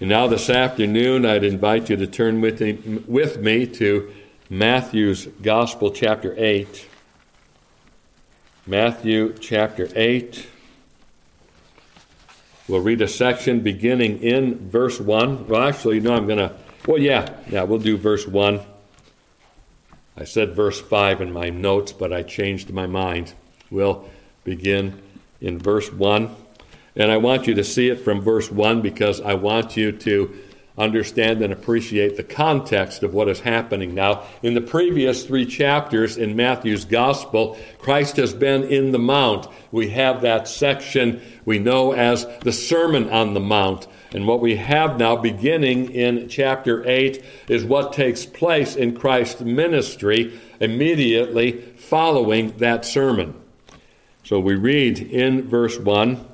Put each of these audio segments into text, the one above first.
And now, this afternoon, I'd invite you to turn with me, with me to Matthew's Gospel, chapter 8. Matthew chapter 8. We'll read a section beginning in verse 1. Well, actually, no, I'm going to, well, yeah, yeah, we'll do verse 1. I said verse 5 in my notes, but I changed my mind. We'll begin in verse 1. And I want you to see it from verse 1 because I want you to understand and appreciate the context of what is happening now. In the previous three chapters in Matthew's Gospel, Christ has been in the Mount. We have that section we know as the Sermon on the Mount. And what we have now, beginning in chapter 8, is what takes place in Christ's ministry immediately following that sermon. So we read in verse 1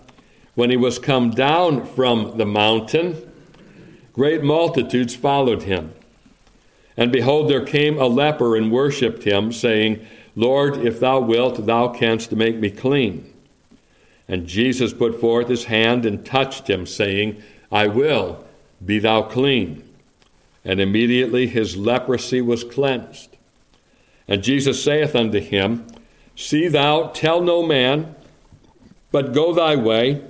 when he was come down from the mountain, great multitudes followed him. And behold, there came a leper and worshipped him, saying, Lord, if thou wilt, thou canst make me clean. And Jesus put forth his hand and touched him, saying, I will, be thou clean. And immediately his leprosy was cleansed. And Jesus saith unto him, See thou, tell no man, but go thy way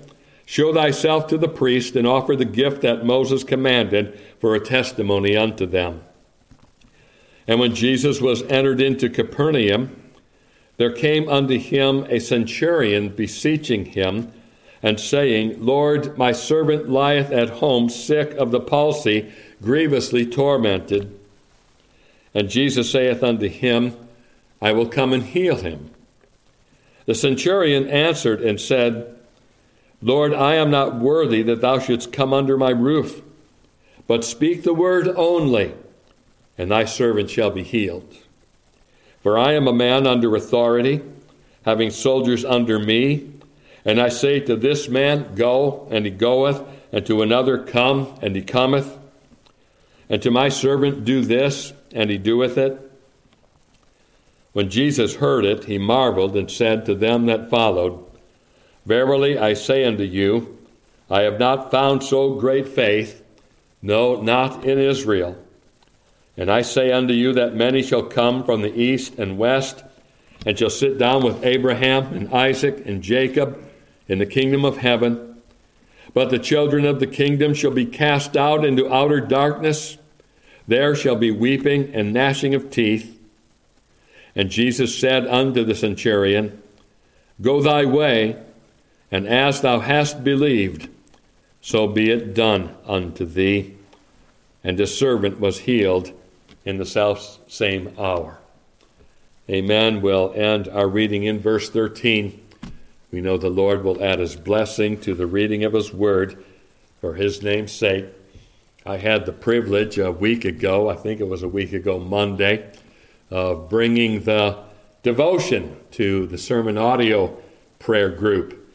Show thyself to the priest and offer the gift that Moses commanded for a testimony unto them. And when Jesus was entered into Capernaum, there came unto him a centurion beseeching him, and saying, Lord, my servant lieth at home sick of the palsy, grievously tormented. And Jesus saith unto him, I will come and heal him. The centurion answered and said, Lord, I am not worthy that thou shouldst come under my roof, but speak the word only, and thy servant shall be healed. For I am a man under authority, having soldiers under me, and I say to this man, Go, and he goeth, and to another, Come, and he cometh, and to my servant, Do this, and he doeth it. When Jesus heard it, he marveled and said to them that followed, Verily I say unto you, I have not found so great faith, no, not in Israel. And I say unto you that many shall come from the east and west, and shall sit down with Abraham and Isaac and Jacob in the kingdom of heaven. But the children of the kingdom shall be cast out into outer darkness. There shall be weeping and gnashing of teeth. And Jesus said unto the centurion, Go thy way and as thou hast believed, so be it done unto thee. And the servant was healed in the self same hour. Amen. We'll end our reading in verse 13. We know the Lord will add his blessing to the reading of his word for his name's sake. I had the privilege a week ago, I think it was a week ago Monday, of bringing the devotion to the sermon audio prayer group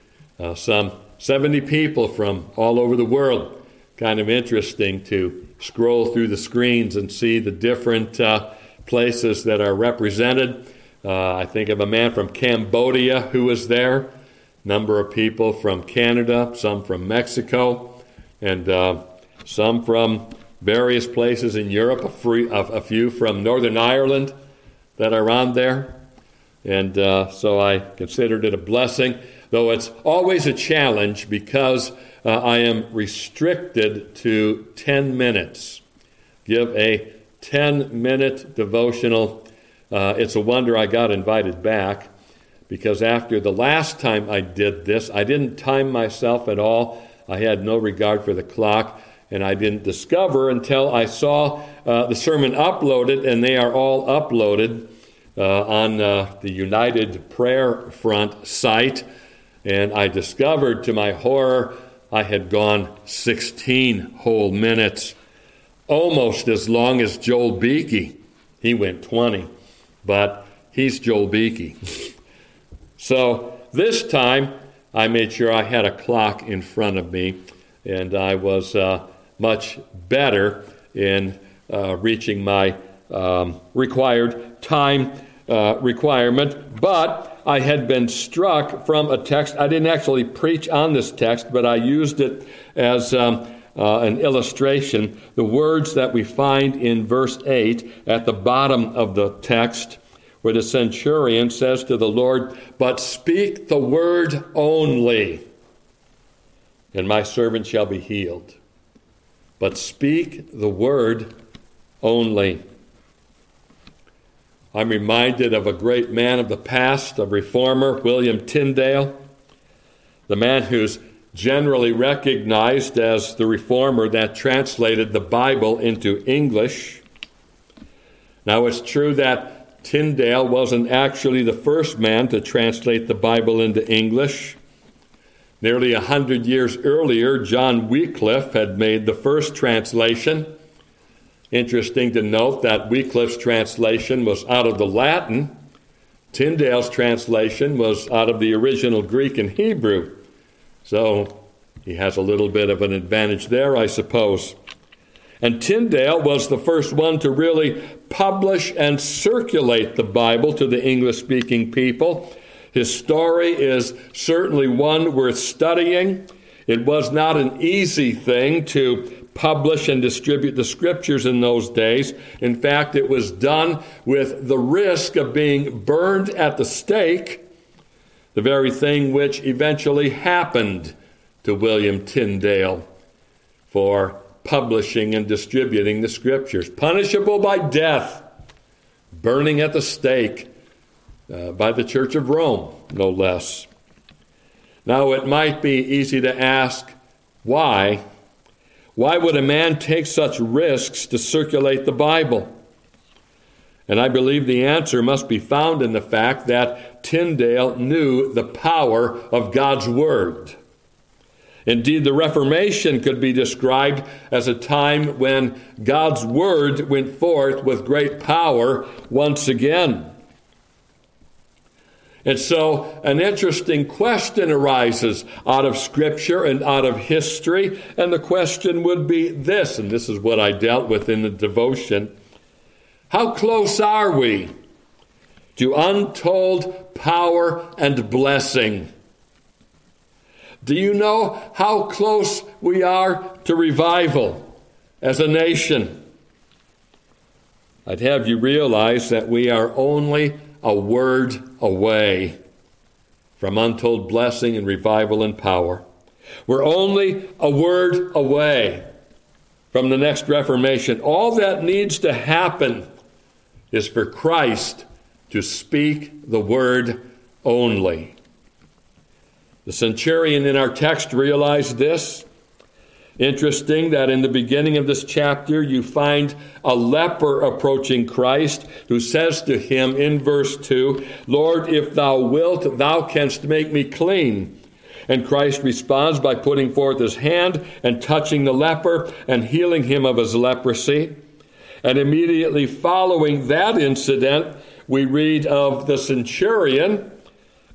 uh, some 70 people from all over the world. Kind of interesting to scroll through the screens and see the different uh, places that are represented. Uh, I think of a man from Cambodia who was there, number of people from Canada, some from Mexico, and uh, some from various places in Europe, a, free, a, a, few from Northern Ireland that are on there. And uh, so I considered it a blessing though it's always a challenge because uh, I am restricted to 10 minutes. Give a 10 minute devotional. Uh, it's a wonder I got invited back because after the last time I did this, I didn't time myself at all. I had no regard for the clock, and I didn't discover until I saw uh, the sermon uploaded, and they are all uploaded uh, on uh, the United Prayer Front site. And I discovered to my horror I had gone 16 whole minutes, almost as long as Joel Beeke. He went 20, but he's Joel Beeke. so this time I made sure I had a clock in front of me, and I was uh, much better in uh, reaching my um, required time uh, requirement. But I had been struck from a text. I didn't actually preach on this text, but I used it as um, uh, an illustration, the words that we find in verse 8 at the bottom of the text, where the centurion says to the Lord, But speak the word only, and my servant shall be healed. But speak the word only. I'm reminded of a great man of the past, a reformer, William Tyndale, the man who's generally recognized as the reformer that translated the Bible into English. Now, it's true that Tyndale wasn't actually the first man to translate the Bible into English. Nearly a hundred years earlier, John Wycliffe had made the first translation. Interesting to note that Wycliffe's translation was out of the Latin. Tyndale's translation was out of the original Greek and Hebrew. So he has a little bit of an advantage there, I suppose. And Tyndale was the first one to really publish and circulate the Bible to the English speaking people. His story is certainly one worth studying. It was not an easy thing to publish and distribute the scriptures in those days. In fact, it was done with the risk of being burned at the stake, the very thing which eventually happened to William Tyndale for publishing and distributing the scriptures. Punishable by death, burning at the stake uh, by the Church of Rome, no less. Now, it might be easy to ask why. Why would a man take such risks to circulate the Bible? And I believe the answer must be found in the fact that Tyndale knew the power of God's Word. Indeed, the Reformation could be described as a time when God's Word went forth with great power once again. And so, an interesting question arises out of Scripture and out of history. And the question would be this, and this is what I dealt with in the devotion How close are we to untold power and blessing? Do you know how close we are to revival as a nation? I'd have you realize that we are only a word away from untold blessing and revival and power. We're only a word away from the next Reformation. All that needs to happen is for Christ to speak the word only. The centurion in our text realized this. Interesting that in the beginning of this chapter, you find a leper approaching Christ who says to him in verse 2, Lord, if thou wilt, thou canst make me clean. And Christ responds by putting forth his hand and touching the leper and healing him of his leprosy. And immediately following that incident, we read of the centurion.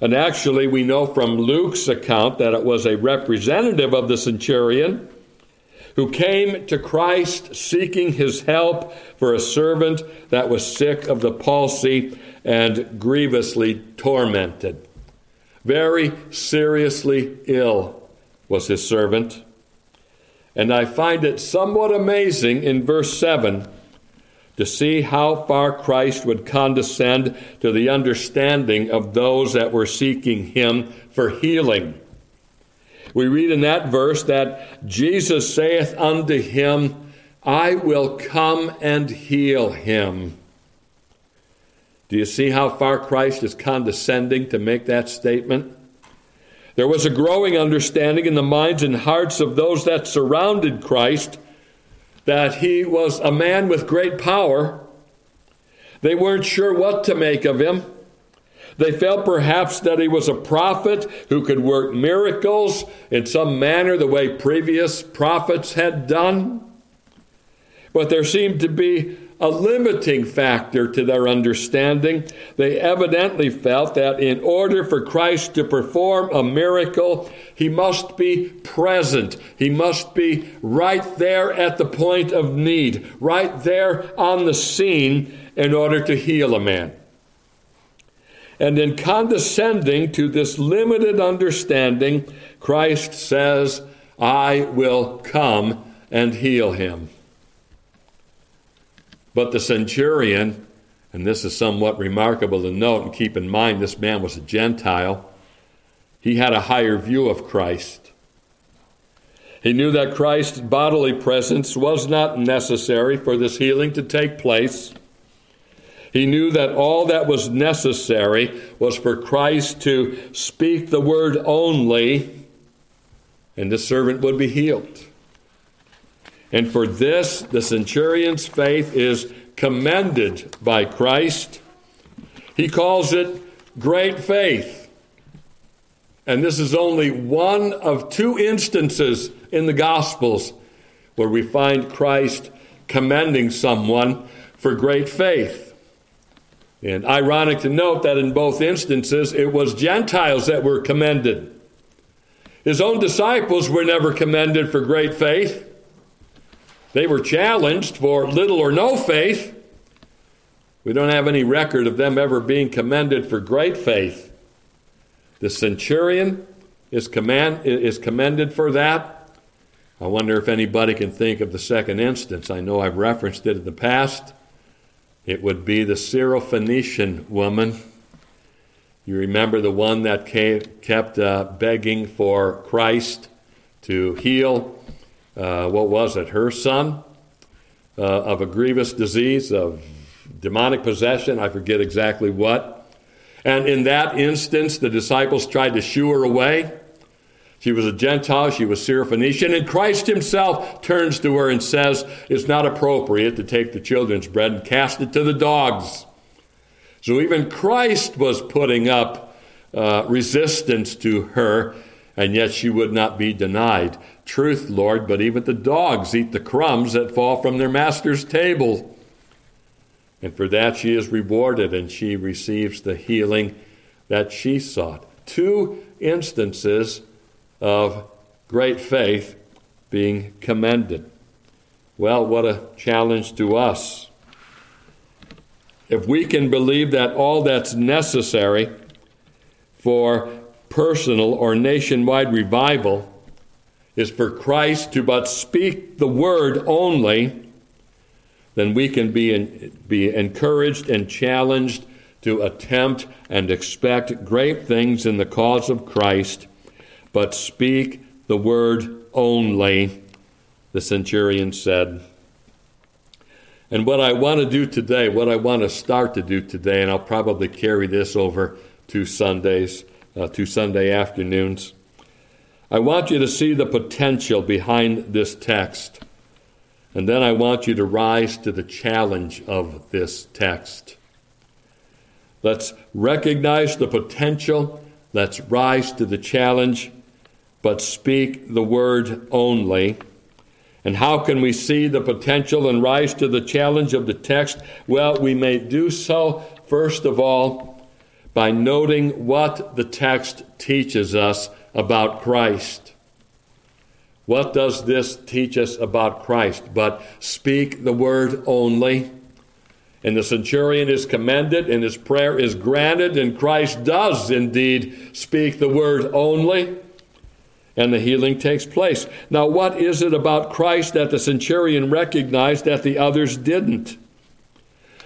And actually, we know from Luke's account that it was a representative of the centurion who came to Christ seeking his help for a servant that was sick of the palsy and grievously tormented. Very seriously ill was his servant. And I find it somewhat amazing in verse 7 to see how far Christ would condescend to the understanding of those that were seeking him for healing we read in that verse that Jesus saith unto him, I will come and heal him. Do you see how far Christ is condescending to make that statement? There was a growing understanding in the minds and hearts of those that surrounded Christ that he was a man with great power. They weren't sure what to make of him. They felt perhaps that he was a prophet who could work miracles in some manner the way previous prophets had done. But there seemed to be a limiting factor to their understanding. They evidently felt that in order for Christ to perform a miracle, he must be present. He must be right there at the point of need, right there on the scene in order to heal a man. And in condescending to this limited understanding, Christ says, I will come and heal him. But the centurion, and this is somewhat remarkable to note and keep in mind this man was a Gentile, he had a higher view of Christ. He knew that Christ's bodily presence was not necessary for this healing to take place. He knew that all that was necessary was for Christ to speak the word only, and the servant would be healed. And for this, the centurion's faith is commended by Christ. He calls it great faith. And this is only one of two instances in the Gospels where we find Christ commending someone for great faith. And ironic to note that in both instances, it was Gentiles that were commended. His own disciples were never commended for great faith. They were challenged for little or no faith. We don't have any record of them ever being commended for great faith. The centurion is, command, is commended for that. I wonder if anybody can think of the second instance. I know I've referenced it in the past. It would be the Syrophoenician woman. You remember the one that kept uh, begging for Christ to heal uh, what was it, her son, uh, of a grievous disease, of demonic possession, I forget exactly what. And in that instance, the disciples tried to shoo her away. She was a Gentile, she was Syrophoenician, and Christ himself turns to her and says, It's not appropriate to take the children's bread and cast it to the dogs. So even Christ was putting up uh, resistance to her, and yet she would not be denied. Truth, Lord, but even the dogs eat the crumbs that fall from their master's table. And for that she is rewarded and she receives the healing that she sought. Two instances of great faith being commended. Well, what a challenge to us. If we can believe that all that's necessary for personal or nationwide revival is for Christ to but speak the word only, then we can be, in, be encouraged and challenged to attempt and expect great things in the cause of Christ, but speak the word only, the centurion said. And what I want to do today, what I want to start to do today, and I'll probably carry this over to Sundays, uh, to Sunday afternoons, I want you to see the potential behind this text. And then I want you to rise to the challenge of this text. Let's recognize the potential. Let's rise to the challenge, but speak the word only. And how can we see the potential and rise to the challenge of the text? Well, we may do so, first of all, by noting what the text teaches us about Christ. What does this teach us about Christ? But speak the word only. And the centurion is commended, and his prayer is granted, and Christ does indeed speak the word only, and the healing takes place. Now, what is it about Christ that the centurion recognized that the others didn't?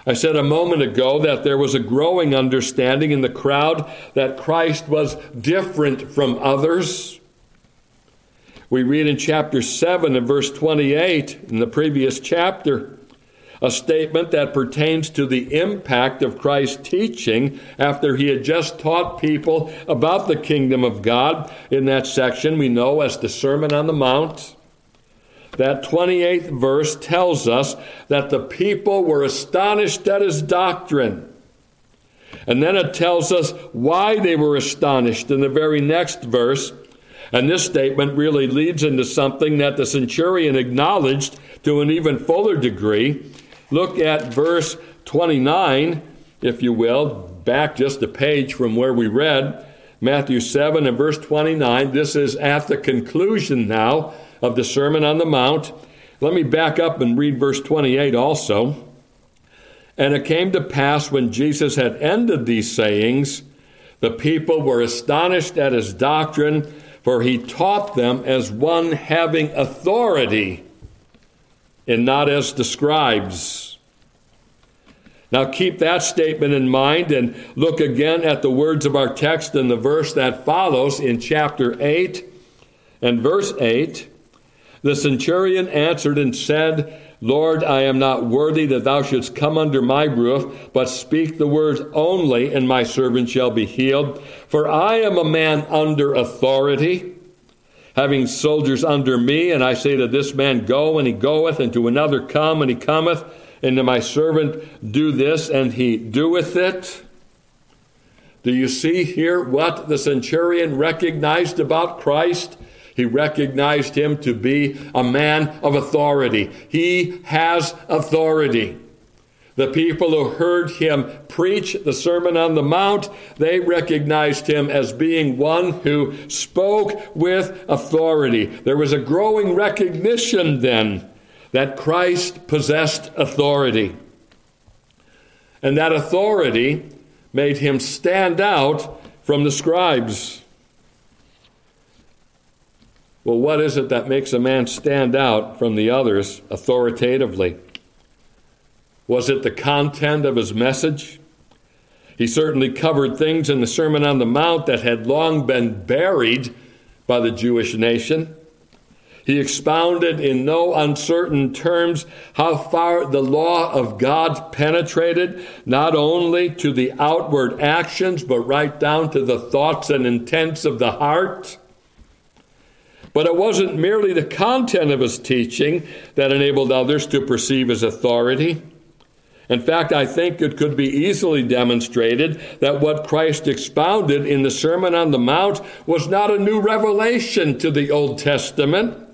I said a moment ago that there was a growing understanding in the crowd that Christ was different from others. We read in chapter 7 and verse 28 in the previous chapter a statement that pertains to the impact of Christ's teaching after he had just taught people about the kingdom of God. In that section, we know as the Sermon on the Mount. That 28th verse tells us that the people were astonished at his doctrine. And then it tells us why they were astonished in the very next verse. And this statement really leads into something that the centurion acknowledged to an even fuller degree. Look at verse 29, if you will, back just a page from where we read. Matthew 7 and verse 29. This is at the conclusion now of the Sermon on the Mount. Let me back up and read verse 28 also. And it came to pass when Jesus had ended these sayings, the people were astonished at his doctrine, for he taught them as one having authority and not as the scribes. Now keep that statement in mind and look again at the words of our text in the verse that follows in chapter 8 and verse 8. The centurion answered and said, Lord, I am not worthy that thou shouldst come under my roof, but speak the words only, and my servant shall be healed. For I am a man under authority, having soldiers under me, and I say to this man, Go, and he goeth, and to another, Come, and he cometh, and to my servant, Do this, and he doeth it. Do you see here what the centurion recognized about Christ? He recognized him to be a man of authority. He has authority. The people who heard him preach the Sermon on the Mount, they recognized him as being one who spoke with authority. There was a growing recognition then that Christ possessed authority. And that authority made him stand out from the scribes. Well, what is it that makes a man stand out from the others authoritatively? Was it the content of his message? He certainly covered things in the Sermon on the Mount that had long been buried by the Jewish nation. He expounded in no uncertain terms how far the law of God penetrated, not only to the outward actions, but right down to the thoughts and intents of the heart. But it wasn't merely the content of his teaching that enabled others to perceive his authority. In fact, I think it could be easily demonstrated that what Christ expounded in the Sermon on the Mount was not a new revelation to the Old Testament.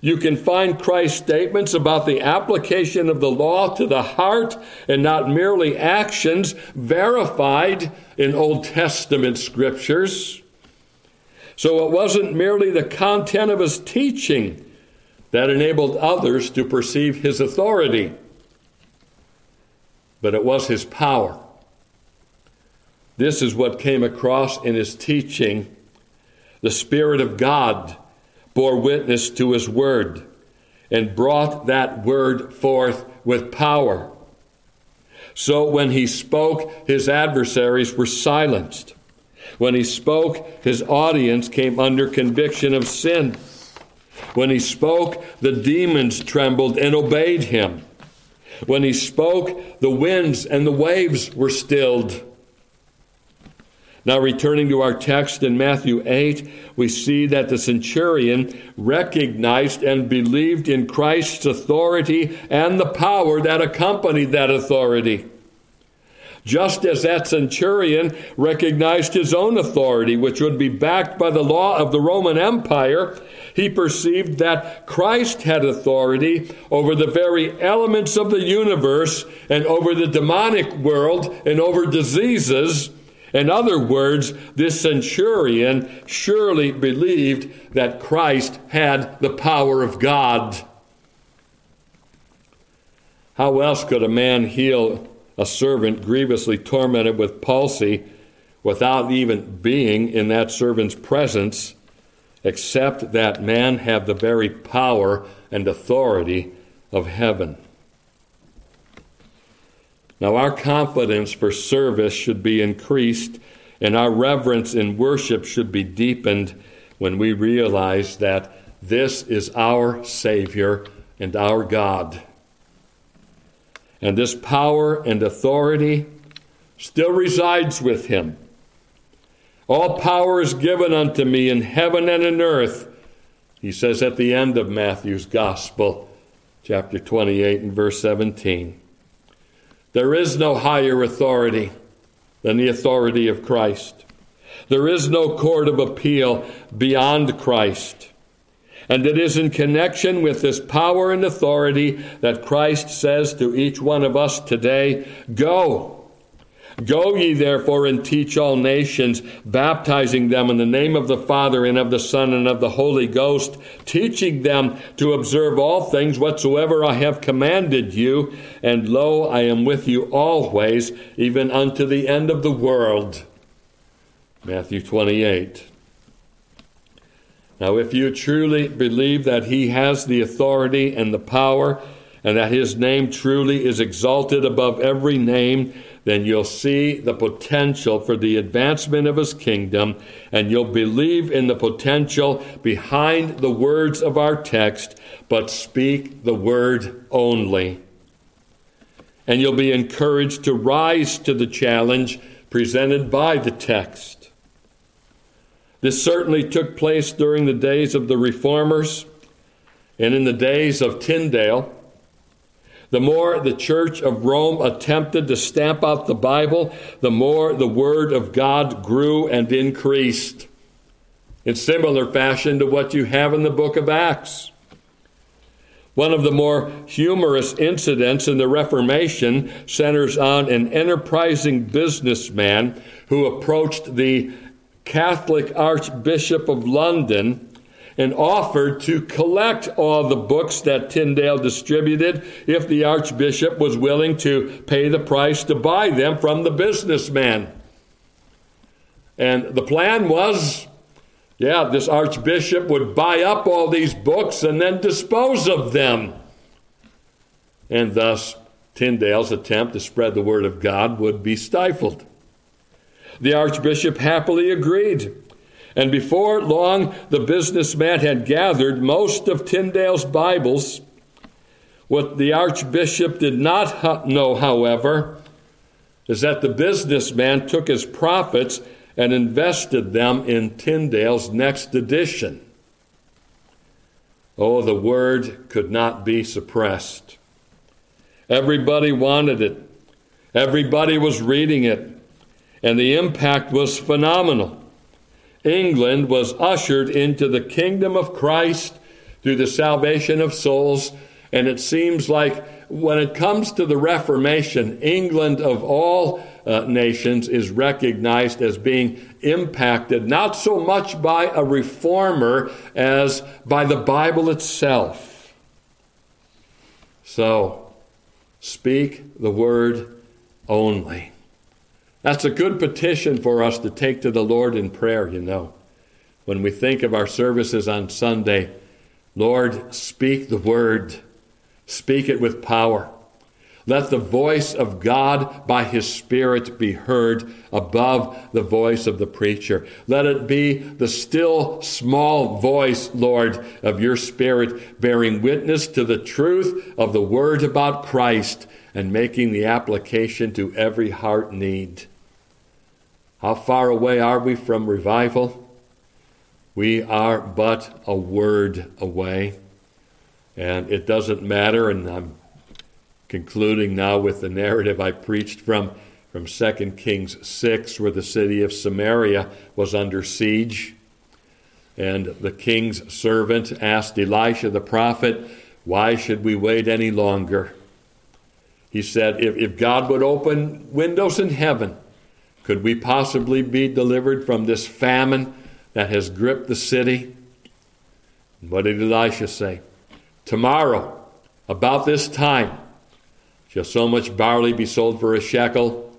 You can find Christ's statements about the application of the law to the heart and not merely actions verified in Old Testament scriptures. So it wasn't merely the content of his teaching that enabled others to perceive his authority, but it was his power. This is what came across in his teaching. The Spirit of God bore witness to his word and brought that word forth with power. So when he spoke, his adversaries were silenced. When he spoke, his audience came under conviction of sin. When he spoke, the demons trembled and obeyed him. When he spoke, the winds and the waves were stilled. Now, returning to our text in Matthew 8, we see that the centurion recognized and believed in Christ's authority and the power that accompanied that authority just as that centurion recognized his own authority, which would be backed by the law of the Roman Empire, he perceived that Christ had authority over the very elements of the universe and over the demonic world and over diseases. In other words, this centurion surely believed that Christ had the power of God. How else could a man heal a servant grievously tormented with palsy without even being in that servant's presence, except that man have the very power and authority of heaven. Now, our confidence for service should be increased, and our reverence in worship should be deepened when we realize that this is our Savior and our God. And this power and authority still resides with him. All power is given unto me in heaven and in earth, he says at the end of Matthew's Gospel, chapter 28 and verse 17. There is no higher authority than the authority of Christ. There is no court of appeal beyond Christ. And it is in connection with this power and authority that Christ says to each one of us today Go. Go ye therefore and teach all nations, baptizing them in the name of the Father and of the Son and of the Holy Ghost, teaching them to observe all things whatsoever I have commanded you. And lo, I am with you always, even unto the end of the world. Matthew 28. Now, if you truly believe that he has the authority and the power, and that his name truly is exalted above every name, then you'll see the potential for the advancement of his kingdom, and you'll believe in the potential behind the words of our text, but speak the word only. And you'll be encouraged to rise to the challenge presented by the text. This certainly took place during the days of the reformers and in the days of Tyndale. The more the Church of Rome attempted to stamp out the Bible, the more the Word of God grew and increased. In similar fashion to what you have in the book of Acts. One of the more humorous incidents in the Reformation centers on an enterprising businessman who approached the Catholic Archbishop of London and offered to collect all the books that Tyndale distributed if the archbishop was willing to pay the price to buy them from the businessman. And the plan was yeah, this archbishop would buy up all these books and then dispose of them. And thus, Tyndale's attempt to spread the word of God would be stifled. The archbishop happily agreed. And before long, the businessman had gathered most of Tyndale's Bibles. What the archbishop did not know, however, is that the businessman took his profits and invested them in Tyndale's next edition. Oh, the word could not be suppressed. Everybody wanted it, everybody was reading it, and the impact was phenomenal. England was ushered into the kingdom of Christ through the salvation of souls. And it seems like when it comes to the Reformation, England of all uh, nations is recognized as being impacted not so much by a reformer as by the Bible itself. So, speak the word only. That's a good petition for us to take to the Lord in prayer, you know. When we think of our services on Sunday, Lord, speak the word, speak it with power. Let the voice of God by His Spirit be heard above the voice of the preacher. Let it be the still small voice, Lord, of your Spirit bearing witness to the truth of the word about Christ and making the application to every heart need. How far away are we from revival? We are but a word away. And it doesn't matter, and I'm concluding now with the narrative I preached from, from 2 Kings 6, where the city of Samaria was under siege. And the king's servant asked Elisha the prophet, Why should we wait any longer? He said, If, if God would open windows in heaven could we possibly be delivered from this famine that has gripped the city? What did Elisha say? Tomorrow, about this time, shall so much barley be sold for a shekel,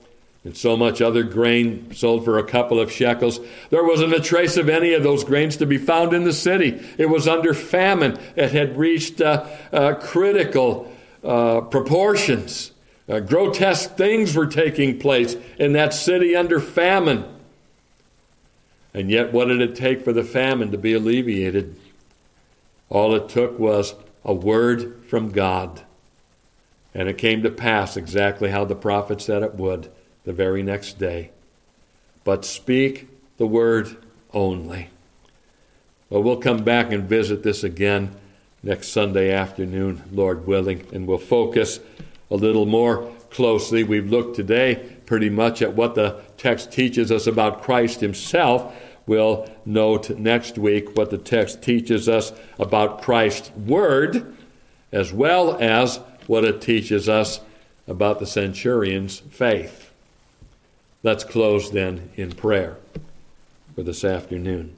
and so much other grain sold for a couple of shekels. There wasn't a trace of any of those grains to be found in the city. It was under famine. It had reached uh, uh, critical uh, proportions. Uh, grotesque things were taking place in that city under famine. And yet, what did it take for the famine to be alleviated? All it took was a word from God. And it came to pass exactly how the prophet said it would the very next day. But speak the word only. Well, we'll come back and visit this again next Sunday afternoon, Lord willing, and we'll focus a little more closely. We've looked today pretty much at what the text teaches us about Christ himself. We'll note next week what the text teaches us about Christ's word, as well as what it teaches us about the centurion's faith. Let's close then in prayer for this afternoon.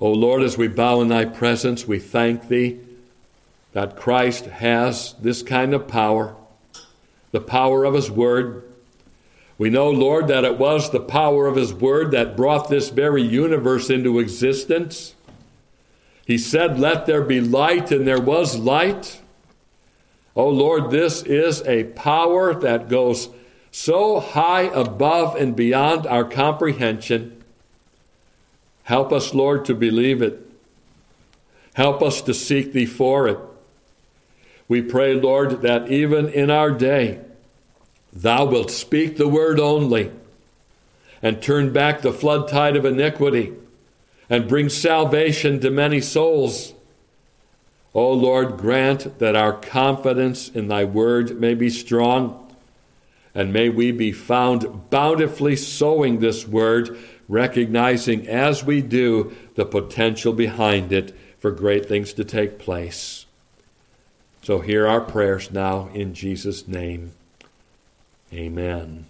O Lord, as we bow in thy presence, we thank thee that Christ has this kind of power, the power of his word. We know, Lord, that it was the power of His Word that brought this very universe into existence. He said, Let there be light, and there was light. Oh Lord, this is a power that goes so high above and beyond our comprehension. Help us, Lord, to believe it. Help us to seek Thee for it. We pray, Lord, that even in our day, Thou wilt speak the word only and turn back the flood tide of iniquity and bring salvation to many souls. O oh Lord, grant that our confidence in thy word may be strong, and may we be found bountifully sowing this word, recognizing as we do the potential behind it for great things to take place. So hear our prayers now in Jesus' name. Amen.